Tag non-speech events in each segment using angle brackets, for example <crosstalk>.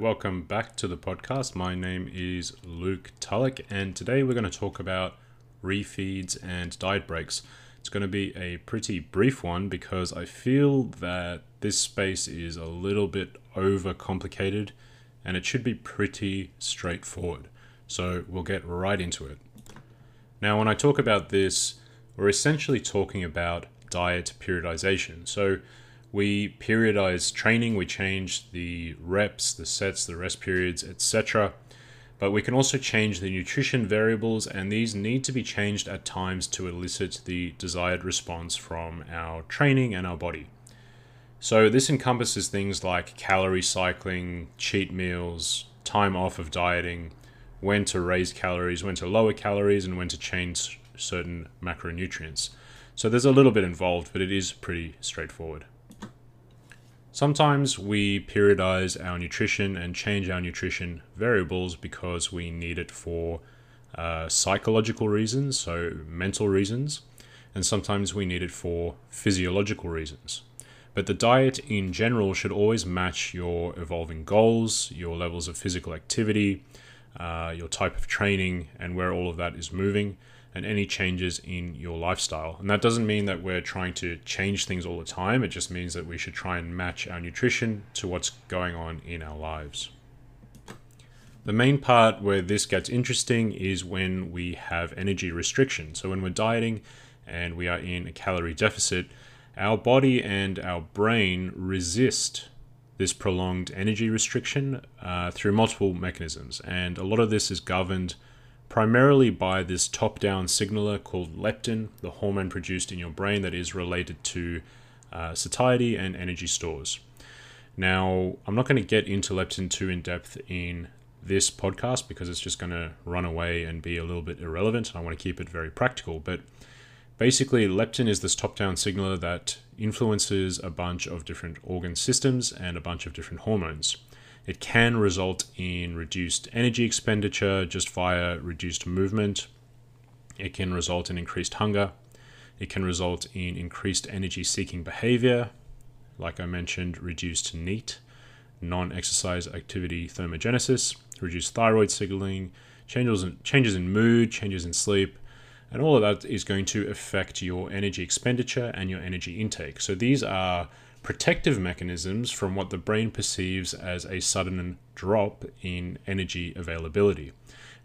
welcome back to the podcast. My name is Luke Tulloch, and today we're going to talk about refeeds and diet breaks. It's going to be a pretty brief one because I feel that this space is a little bit overcomplicated and it should be pretty straightforward. So we'll get right into it. Now, when I talk about this, we're essentially talking about diet periodization. So we periodize training, we change the reps, the sets, the rest periods, etc. But we can also change the nutrition variables, and these need to be changed at times to elicit the desired response from our training and our body. So, this encompasses things like calorie cycling, cheat meals, time off of dieting, when to raise calories, when to lower calories, and when to change certain macronutrients. So, there's a little bit involved, but it is pretty straightforward. Sometimes we periodize our nutrition and change our nutrition variables because we need it for uh, psychological reasons, so mental reasons, and sometimes we need it for physiological reasons. But the diet in general should always match your evolving goals, your levels of physical activity, uh, your type of training, and where all of that is moving and any changes in your lifestyle. And that doesn't mean that we're trying to change things all the time, it just means that we should try and match our nutrition to what's going on in our lives. The main part where this gets interesting is when we have energy restriction. So, when we're dieting and we are in a calorie deficit, our body and our brain resist this prolonged energy restriction uh, through multiple mechanisms. And a lot of this is governed primarily by this top down signaler called leptin, the hormone produced in your brain that is related to uh, satiety and energy stores. Now, I'm not going to get into leptin too in depth in this podcast because it's just going to run away and be a little bit irrelevant. I want to keep it very practical. But basically, leptin is this top down signaler that influences a bunch of different organ systems and a bunch of different hormones. It can result in reduced energy expenditure just via reduced movement. It can result in increased hunger. It can result in increased energy seeking behavior, like I mentioned, reduced NEAT, non exercise activity thermogenesis, reduced thyroid signaling, changes in, changes in mood, changes in sleep, and all of that is going to affect your energy expenditure and your energy intake. So these are protective mechanisms from what the brain perceives as a sudden drop in energy availability.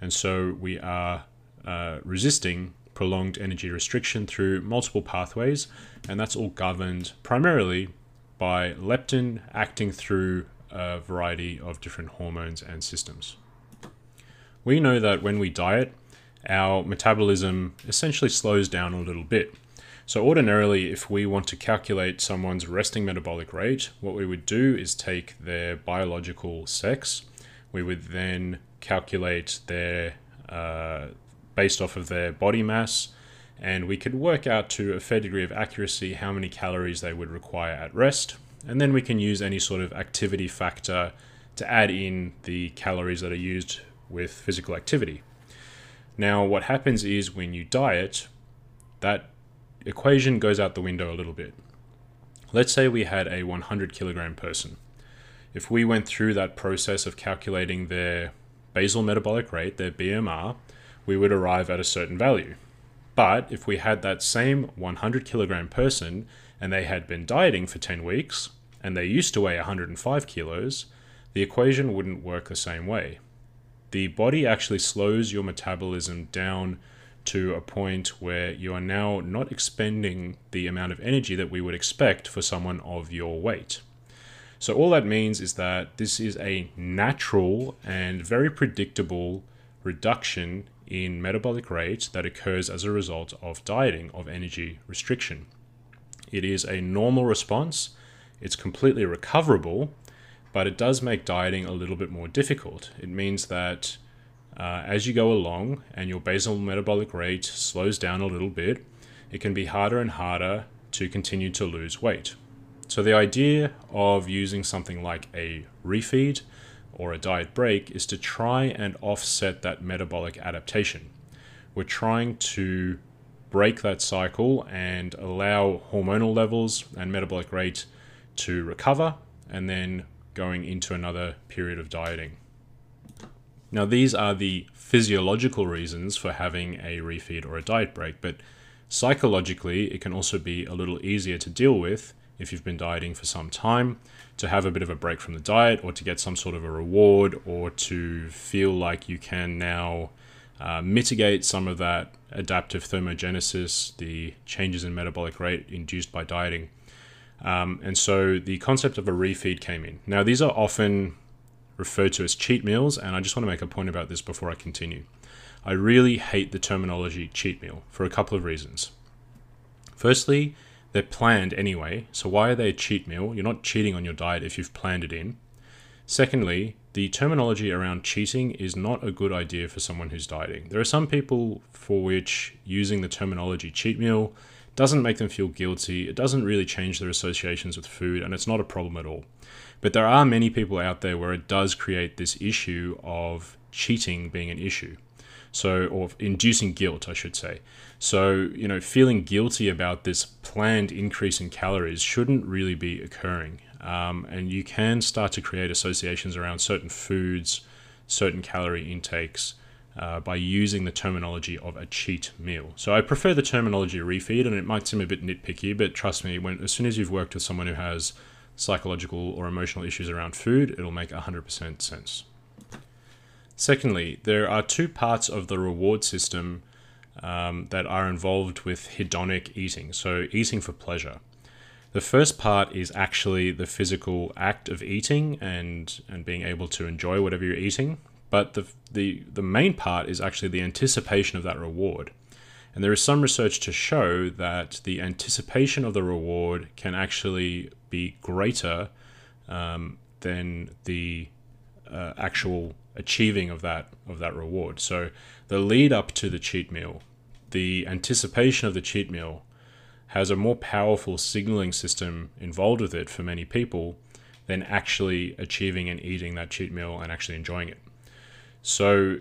And so we are uh, resisting prolonged energy restriction through multiple pathways, and that's all governed primarily by leptin acting through a variety of different hormones and systems. We know that when we diet, our metabolism essentially slows down a little bit. So ordinarily, if we want to calculate someone's resting metabolic rate, what we would do is take their biological sex. We would then calculate their, uh, based off of their body mass, and we could work out to a fair degree of accuracy how many calories they would require at rest. And then we can use any sort of activity factor to add in the calories that are used with physical activity. Now, what happens is when you diet, that equation goes out the window a little bit. Let's say we had a 100 kilogram person. If we went through that process of calculating their basal metabolic rate, their BMR, we would arrive at a certain value. But if we had that same 100 kilogram person and they had been dieting for 10 weeks and they used to weigh 105 kilos, the equation wouldn't work the same way. The body actually slows your metabolism down to a point where you are now not expending the amount of energy that we would expect for someone of your weight. So, all that means is that this is a natural and very predictable reduction in metabolic rate that occurs as a result of dieting, of energy restriction. It is a normal response, it's completely recoverable, but it does make dieting a little bit more difficult. It means that uh, as you go along and your basal metabolic rate slows down a little bit, it can be harder and harder to continue to lose weight. So, the idea of using something like a refeed or a diet break is to try and offset that metabolic adaptation. We're trying to break that cycle and allow hormonal levels and metabolic rate to recover and then going into another period of dieting. Now, these are the physiological reasons for having a refeed or a diet break, but psychologically, it can also be a little easier to deal with if you've been dieting for some time to have a bit of a break from the diet or to get some sort of a reward or to feel like you can now uh, mitigate some of that adaptive thermogenesis, the changes in metabolic rate induced by dieting. Um, and so the concept of a refeed came in. Now, these are often referred to as cheat meals, and I just want to make a point about this before I continue. I really hate the terminology cheat meal for a couple of reasons. Firstly, they're planned anyway, so why are they a cheat meal? You're not cheating on your diet if you've planned it in. Secondly, the terminology around cheating is not a good idea for someone who's dieting. There are some people for which using the terminology cheat meal doesn't make them feel guilty, it doesn't really change their associations with food, and it's not a problem at all. But there are many people out there where it does create this issue of cheating being an issue. So, or inducing guilt, I should say. So, you know, feeling guilty about this planned increase in calories shouldn't really be occurring. Um, and you can start to create associations around certain foods, certain calorie intakes uh, by using the terminology of a cheat meal. So I prefer the terminology refeed, and it might seem a bit nitpicky, but trust me, when as soon as you've worked with someone who has psychological or emotional issues around food, it'll make 100% sense. Secondly, there are two parts of the reward system um, that are involved with hedonic eating, so eating for pleasure. The first part is actually the physical act of eating and, and being able to enjoy whatever you're eating, but the, the, the main part is actually the anticipation of that reward. And there is some research to show that the anticipation of the reward can actually be greater um, than the uh, actual achieving of that of that reward. So the lead up to the cheat meal, the anticipation of the cheat meal has a more powerful signaling system involved with it for many people than actually achieving and eating that cheat meal and actually enjoying it. So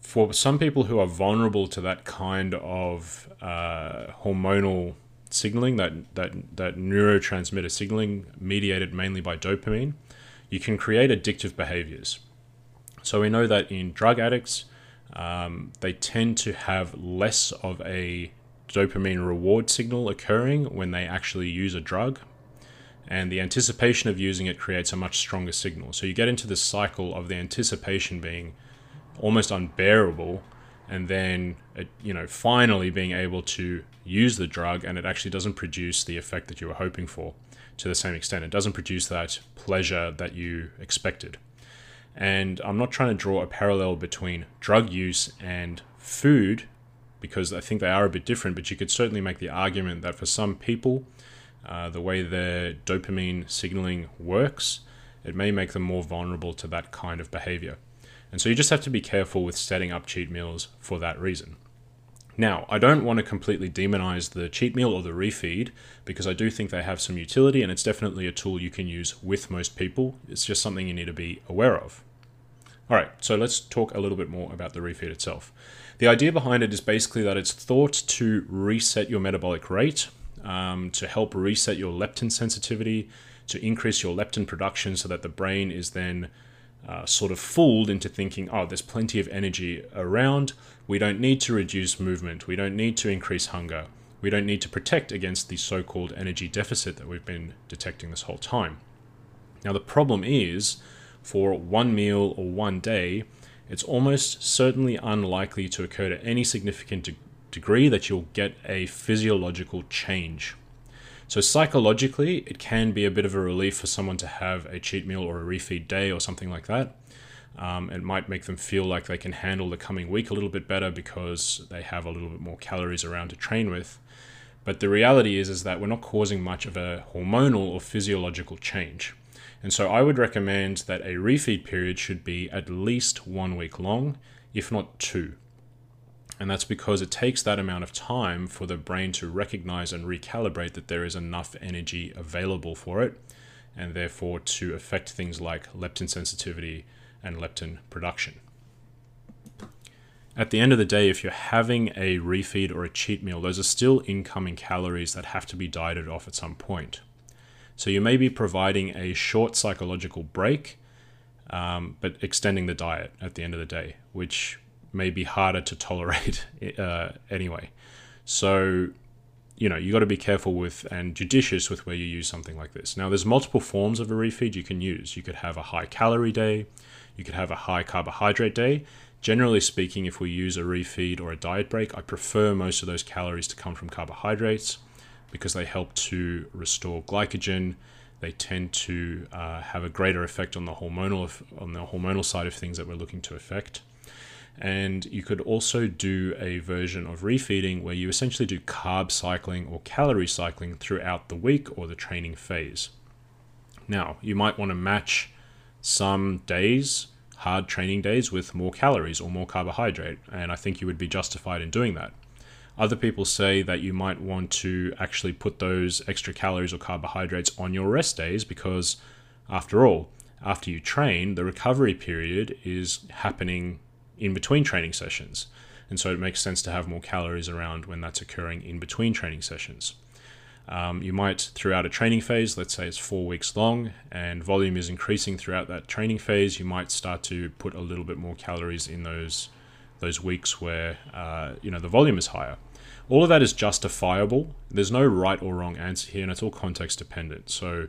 for some people who are vulnerable to that kind of uh, hormonal signaling, that, that, that neurotransmitter signaling mediated mainly by dopamine, you can create addictive behaviors. So we know that in drug addicts, um, they tend to have less of a dopamine reward signal occurring when they actually use a drug. And the anticipation of using it creates a much stronger signal. So you get into this cycle of the anticipation being almost unbearable and then it, you know finally being able to use the drug and it actually doesn't produce the effect that you were hoping for to the same extent. It doesn't produce that pleasure that you expected. And i'm not trying to draw a parallel between drug use and food because i think they are a bit different but you could certainly make the argument that for some people uh, the way their dopamine signaling works it may make them more vulnerable to that kind of behavior and so you just have to be careful with setting up cheat meals for that reason. Now, I don't want to completely demonize the cheat meal or the refeed because I do think they have some utility and it's definitely a tool you can use with most people. It's just something you need to be aware of. All right, so let's talk a little bit more about the refeed itself. The idea behind it is basically that it's thought to reset your metabolic rate, um, to help reset your leptin sensitivity, to increase your leptin production so that the brain is then uh, sort of fooled into thinking, oh, there's plenty of energy around. We don't need to reduce movement. We don't need to increase hunger. We don't need to protect against the so called energy deficit that we've been detecting this whole time. Now, the problem is for one meal or one day, it's almost certainly unlikely to occur to any significant de- degree that you'll get a physiological change so psychologically, it can be a bit of a relief for someone to have a cheat meal or a refeed day or something like that. Um, it might make them feel like they can handle the coming week a little bit better because they have a little bit more calories around to train with. But the reality is, is that we're not causing much of a hormonal or physiological change. And so I would recommend that a refeed period should be at least one week long, if not two. And that's because it takes that amount of time for the brain to recognize and recalibrate that there is enough energy available for it, and therefore to affect things like leptin sensitivity and leptin production. At the end of the day, if you're having a refeed or a cheat meal, those are still incoming calories that have to be dieted off at some point. So you may be providing a short psychological break, um, but extending the diet at the end of the day, which may be harder to tolerate <laughs> uh, anyway. So, you know, you got to be careful with and judicious with where you use something like this. Now, there's multiple forms of a refeed you can use. You could have a high calorie day, you could have a high carbohydrate day. Generally speaking, if we use a refeed or a diet break, I prefer most of those calories to come from carbohydrates because they help to restore glycogen. They tend to uh, have a greater effect on the hormonal on the hormonal side of things that we're looking to affect. And you could also do a version of refeeding where you essentially do carb cycling or calorie cycling throughout the week or the training phase. Now, you might want to match some days, hard training days, with more calories or more carbohydrate, and I think you would be justified in doing that. Other people say that you might want to actually put those extra calories or carbohydrates on your rest days because, after all, after you train, the recovery period is happening in between training sessions. And so it makes sense to have more calories around when that's occurring in between training sessions. Um, you might, throughout a training phase, let's say it's four weeks long, and volume is increasing throughout that training phase, you might start to put a little bit more calories in those those weeks where uh, you know the volume is higher. All of that is justifiable. There's no right or wrong answer here, and it's all context dependent. So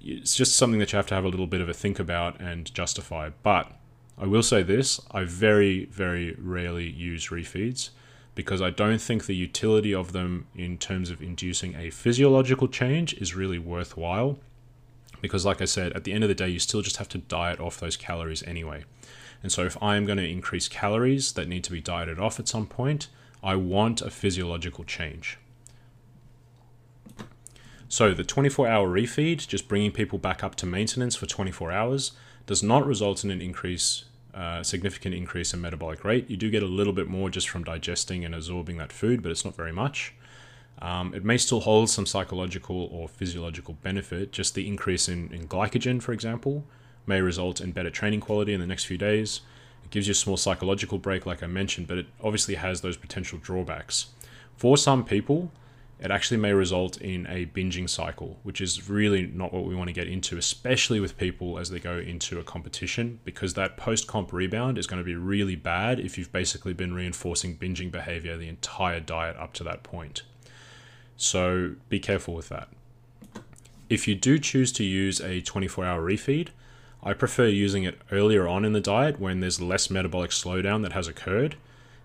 it's just something that you have to have a little bit of a think about and justify. But I will say this I very, very rarely use refeeds because I don't think the utility of them in terms of inducing a physiological change is really worthwhile. Because, like I said, at the end of the day, you still just have to diet off those calories anyway. And so, if I am going to increase calories that need to be dieted off at some point, I want a physiological change. So, the 24 hour refeed, just bringing people back up to maintenance for 24 hours, does not result in an increase, significant increase in metabolic rate. You do get a little bit more just from digesting and absorbing that food, but it's not very much. Um, it may still hold some psychological or physiological benefit. Just the increase in, in glycogen, for example, may result in better training quality in the next few days. It gives you a small psychological break, like I mentioned, but it obviously has those potential drawbacks. For some people, it actually may result in a binging cycle, which is really not what we want to get into, especially with people as they go into a competition, because that post comp rebound is going to be really bad if you've basically been reinforcing binging behavior the entire diet up to that point. So be careful with that. If you do choose to use a 24 hour refeed, I prefer using it earlier on in the diet when there's less metabolic slowdown that has occurred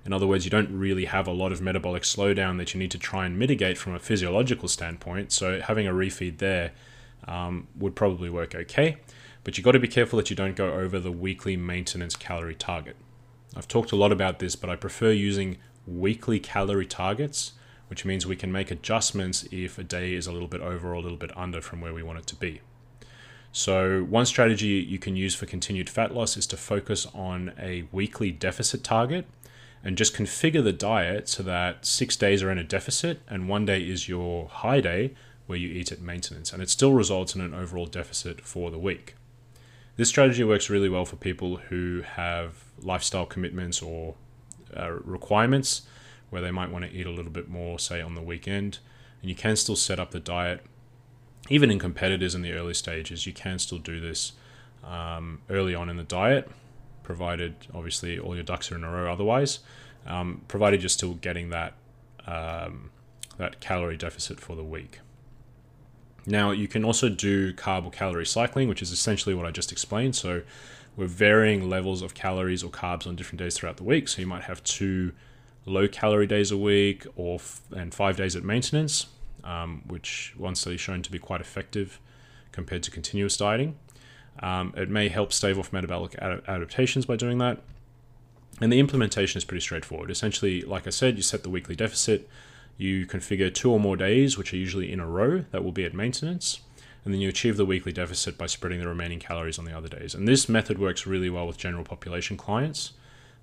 in other words, you don't really have a lot of metabolic slowdown that you need to try and mitigate from a physiological standpoint. So having a refeed there um, would probably work okay. But you've got to be careful that you don't go over the weekly maintenance calorie target. I've talked a lot about this, but I prefer using weekly calorie targets, which means we can make adjustments if a day is a little bit over or a little bit under from where we want it to be. So, one strategy you can use for continued fat loss is to focus on a weekly deficit target and just configure the diet so that six days are in a deficit and one day is your high day where you eat at maintenance. And it still results in an overall deficit for the week. This strategy works really well for people who have lifestyle commitments or uh, requirements where they might want to eat a little bit more, say, on the weekend. And you can still set up the diet. Even in competitors in the early stages, you can still do this um, early on in the diet provided obviously all your ducks are in a row otherwise, um, provided you're still getting that um, that calorie deficit for the week. Now you can also do carb or calorie cycling, which is essentially what I just explained. So we're varying levels of calories or carbs on different days throughout the week. So you might have two low calorie days a week or f- and five days at maintenance, um, which one study shown to be quite effective compared to continuous dieting. Um, it may help stave off metabolic ad- adaptations by doing that. And the implementation is pretty straightforward. Essentially, like I said, you set the weekly deficit, you configure two or more days, which are usually in a row, that will be at maintenance, and then you achieve the weekly deficit by spreading the remaining calories on the other days. And this method works really well with general population clients,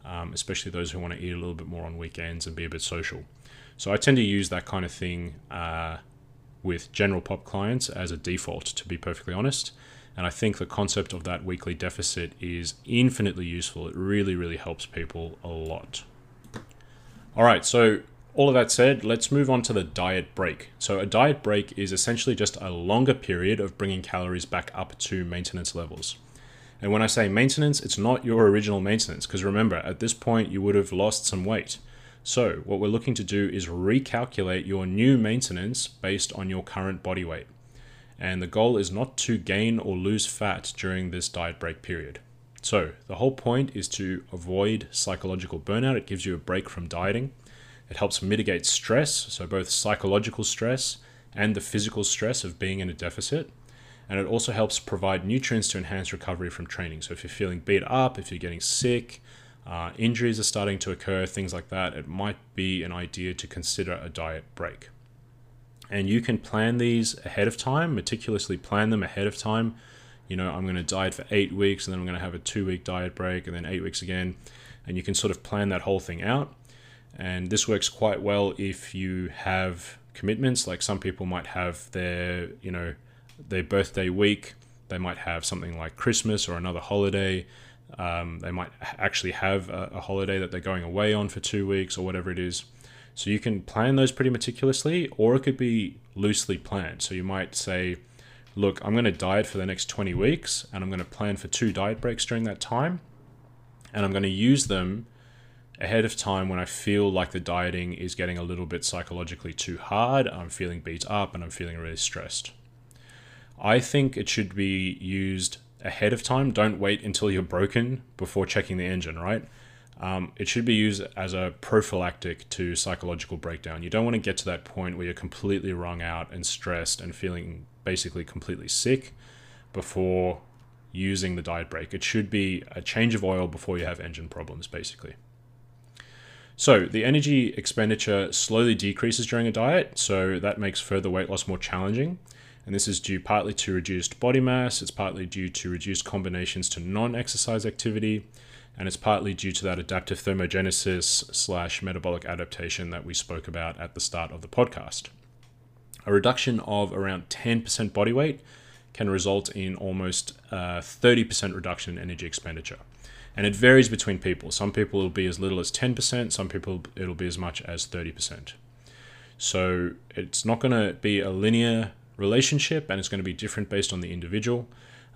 um, especially those who want to eat a little bit more on weekends and be a bit social. So I tend to use that kind of thing uh, with general pop clients as a default, to be perfectly honest. And I think the concept of that weekly deficit is infinitely useful. It really, really helps people a lot. All right, so all of that said, let's move on to the diet break. So, a diet break is essentially just a longer period of bringing calories back up to maintenance levels. And when I say maintenance, it's not your original maintenance, because remember, at this point, you would have lost some weight. So, what we're looking to do is recalculate your new maintenance based on your current body weight. And the goal is not to gain or lose fat during this diet break period. So, the whole point is to avoid psychological burnout. It gives you a break from dieting. It helps mitigate stress, so both psychological stress and the physical stress of being in a deficit. And it also helps provide nutrients to enhance recovery from training. So, if you're feeling beat up, if you're getting sick, uh, injuries are starting to occur, things like that, it might be an idea to consider a diet break. And you can plan these ahead of time, meticulously plan them ahead of time. You know, I'm going to diet for eight weeks and then I'm going to have a two week diet break and then eight weeks again. And you can sort of plan that whole thing out. And this works quite well if you have commitments. Like some people might have their, you know, their birthday week. They might have something like Christmas or another holiday um, they might actually have a, a, holiday that they're going away on for two weeks or whatever it is. So you can plan those pretty meticulously, or it could be loosely planned. So you might say, look, I'm going to diet for the next 20 weeks, and I'm going to plan for two diet breaks during that time. And I'm going to use them ahead of time when I feel like the dieting is getting a little bit psychologically too hard, I'm feeling beat up, and I'm feeling really stressed. I think it should be used ahead of time. Don't wait until you're broken before checking the engine, right? Um, it should be used as a prophylactic to psychological breakdown. You don't want to get to that point where you're completely wrung out and stressed and feeling basically completely sick before using the diet break. It should be a change of oil before you have engine problems, basically. So, the energy expenditure slowly decreases during a diet, so that makes further weight loss more challenging. And this is due partly to reduced body mass, it's partly due to reduced combinations to non exercise activity, and it's partly due to that adaptive thermogenesis slash metabolic adaptation that we spoke about at the start of the podcast. A reduction of around 10% body weight can result in almost a uh, 30% reduction in energy expenditure. And it varies between people. Some people it'll be as little as 10%, some people it'll be as much as 30%. So it's not going to be a linear relationship and it's going to be different based on the individual.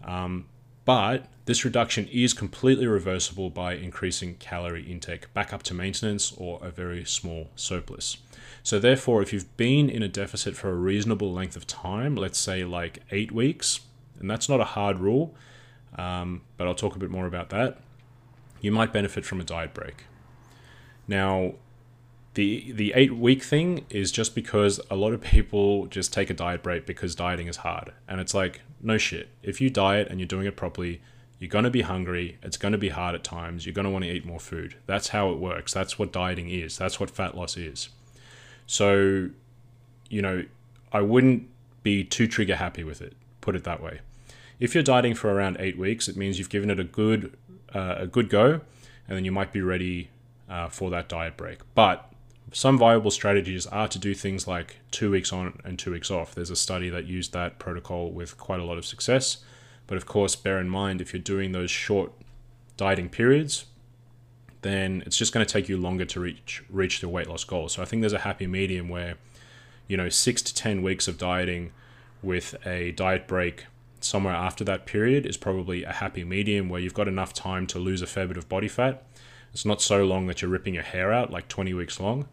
Um, but this reduction is completely reversible by increasing calorie intake back up to maintenance or a very small surplus. So, therefore, if you've been in a deficit for a reasonable length of time, let's say like eight weeks, and that's not a hard rule, um, but I'll talk a bit more about that, you might benefit from a diet break. Now, the the eight week thing is just because a lot of people just take a diet break because dieting is hard. And it's like no shit. If you diet and you're doing it properly you're going to be hungry. It's going to be hard at times. You're going to want to eat more food. That's how it works. That's what dieting is. That's what fat loss is. So you know i wouldn't be too trigger happy with it put it that way. If you're dieting for around eight weeks it means you've given it a good uh, a good go and then you might be ready uh, for that diet break. But some viable strategies are to do things like two weeks on and two weeks off. There's a study that used that protocol with quite a lot of success. But of course, bear in mind if you're doing those short dieting periods, then it's just going to take you longer to reach reach the weight loss goal. So I think there's a happy medium where, you know, six to ten weeks of dieting with a diet break somewhere after that period is probably a happy medium where you've got enough time to lose a fair bit of body fat. It's not so long that you're ripping your hair out, like 20 weeks long,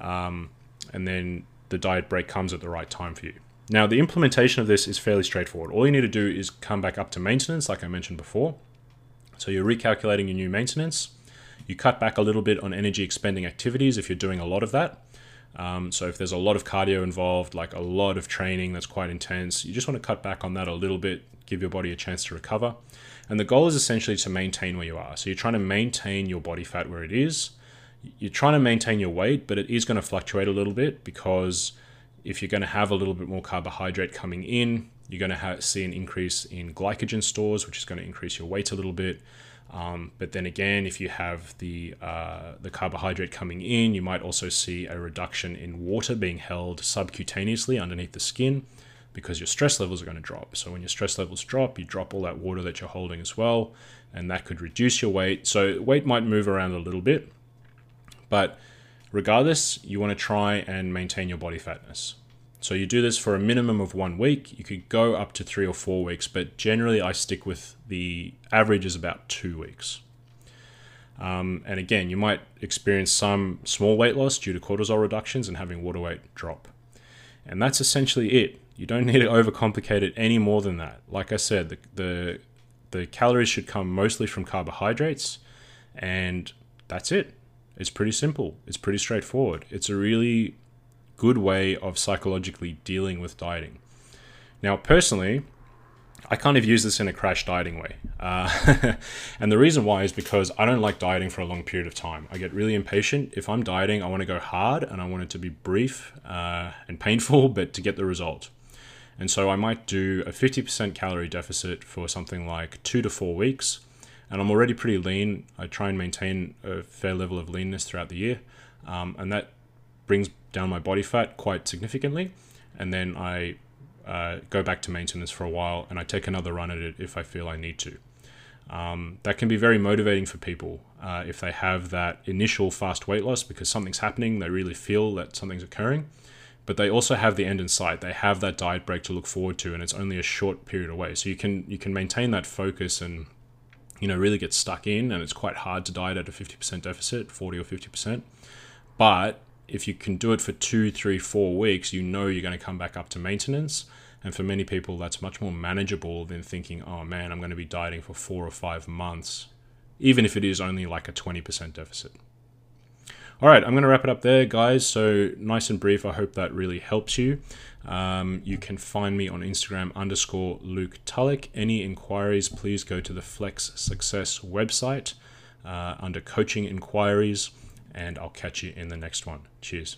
um, and then the diet break comes at the right time for you. Now, the implementation of this is fairly straightforward. All you need to do is come back up to maintenance, like I mentioned before. So you're recalculating your new maintenance. You cut back a little bit on energy expending activities if you're doing a lot of that. Um, so if there's a lot of cardio involved, like a lot of training that's quite intense, you just want to cut back on that a little bit, give your body a chance to recover. And the goal is essentially to maintain where you are. So you're trying to maintain your body fat where it is you're trying to maintain your weight, but it is going to fluctuate a little bit because if you're going to have a little bit more carbohydrate coming in, you're going to have, see an increase in glycogen stores, which is going to increase your weight a little bit. Um, but then again, if you have the uh, the carbohydrate coming in, you might also see a reduction in water being held subcutaneously underneath the skin because your stress levels are going to drop. So when your stress levels drop, you drop all that water that you're holding as well, and that could reduce your weight. So weight might move around a little bit, but Regardless, you want to try and maintain your body fatness. So you do this for a minimum of one week. You could go up to three or four weeks, but generally I stick with the average is about two weeks. Um, and again, you might experience some small weight loss due to cortisol reductions and having water weight drop. And that's essentially it. You don't need to overcomplicate it any more than that. Like I said, the, the, the calories should come mostly from carbohydrates, and that's it. It's pretty simple. It's pretty straightforward. It's a really good way of psychologically dealing with dieting. Now, personally, I kind of use this in a crash dieting way. Uh, <laughs> and the reason why is because I don't like dieting for a long period of time. I get really impatient. If I'm dieting, I want to go hard and I want it to be brief uh, and painful, <laughs> but to get the result. And so I might do a 50% calorie deficit for something like two to four weeks. And I'm already pretty lean. I try and maintain a fair level of leanness throughout the year. Um, and that brings down my body fat quite significantly. And then I uh, go back to maintenance for a while and I take another run at it if I feel I need to. Um, that can be very motivating for people uh, if they have that initial fast weight loss because something's happening, they really feel that something's occurring, but they also have the end in sight. They have that diet break to look forward to, and it's only a short period away. So you can you can maintain that focus and you know really get stuck in, and it's quite hard to diet at a fifty percent deficit, forty or fifty percent. But if you can do it for two, three, four weeks, you know you're going to come back up to maintenance. And for many people, that's much more manageable than thinking, oh man, I'm going to be dieting for four or five months, even if it is only like a 20% deficit all right, I'm going to wrap it up there, guys. So nice and brief. I hope that really helps you. Um, you can find me on Instagram underscore Luke Tulloch. Any inquiries, please go to the Flex Success website uh, under coaching inquiries, and I'll catch you in the next one. Cheers.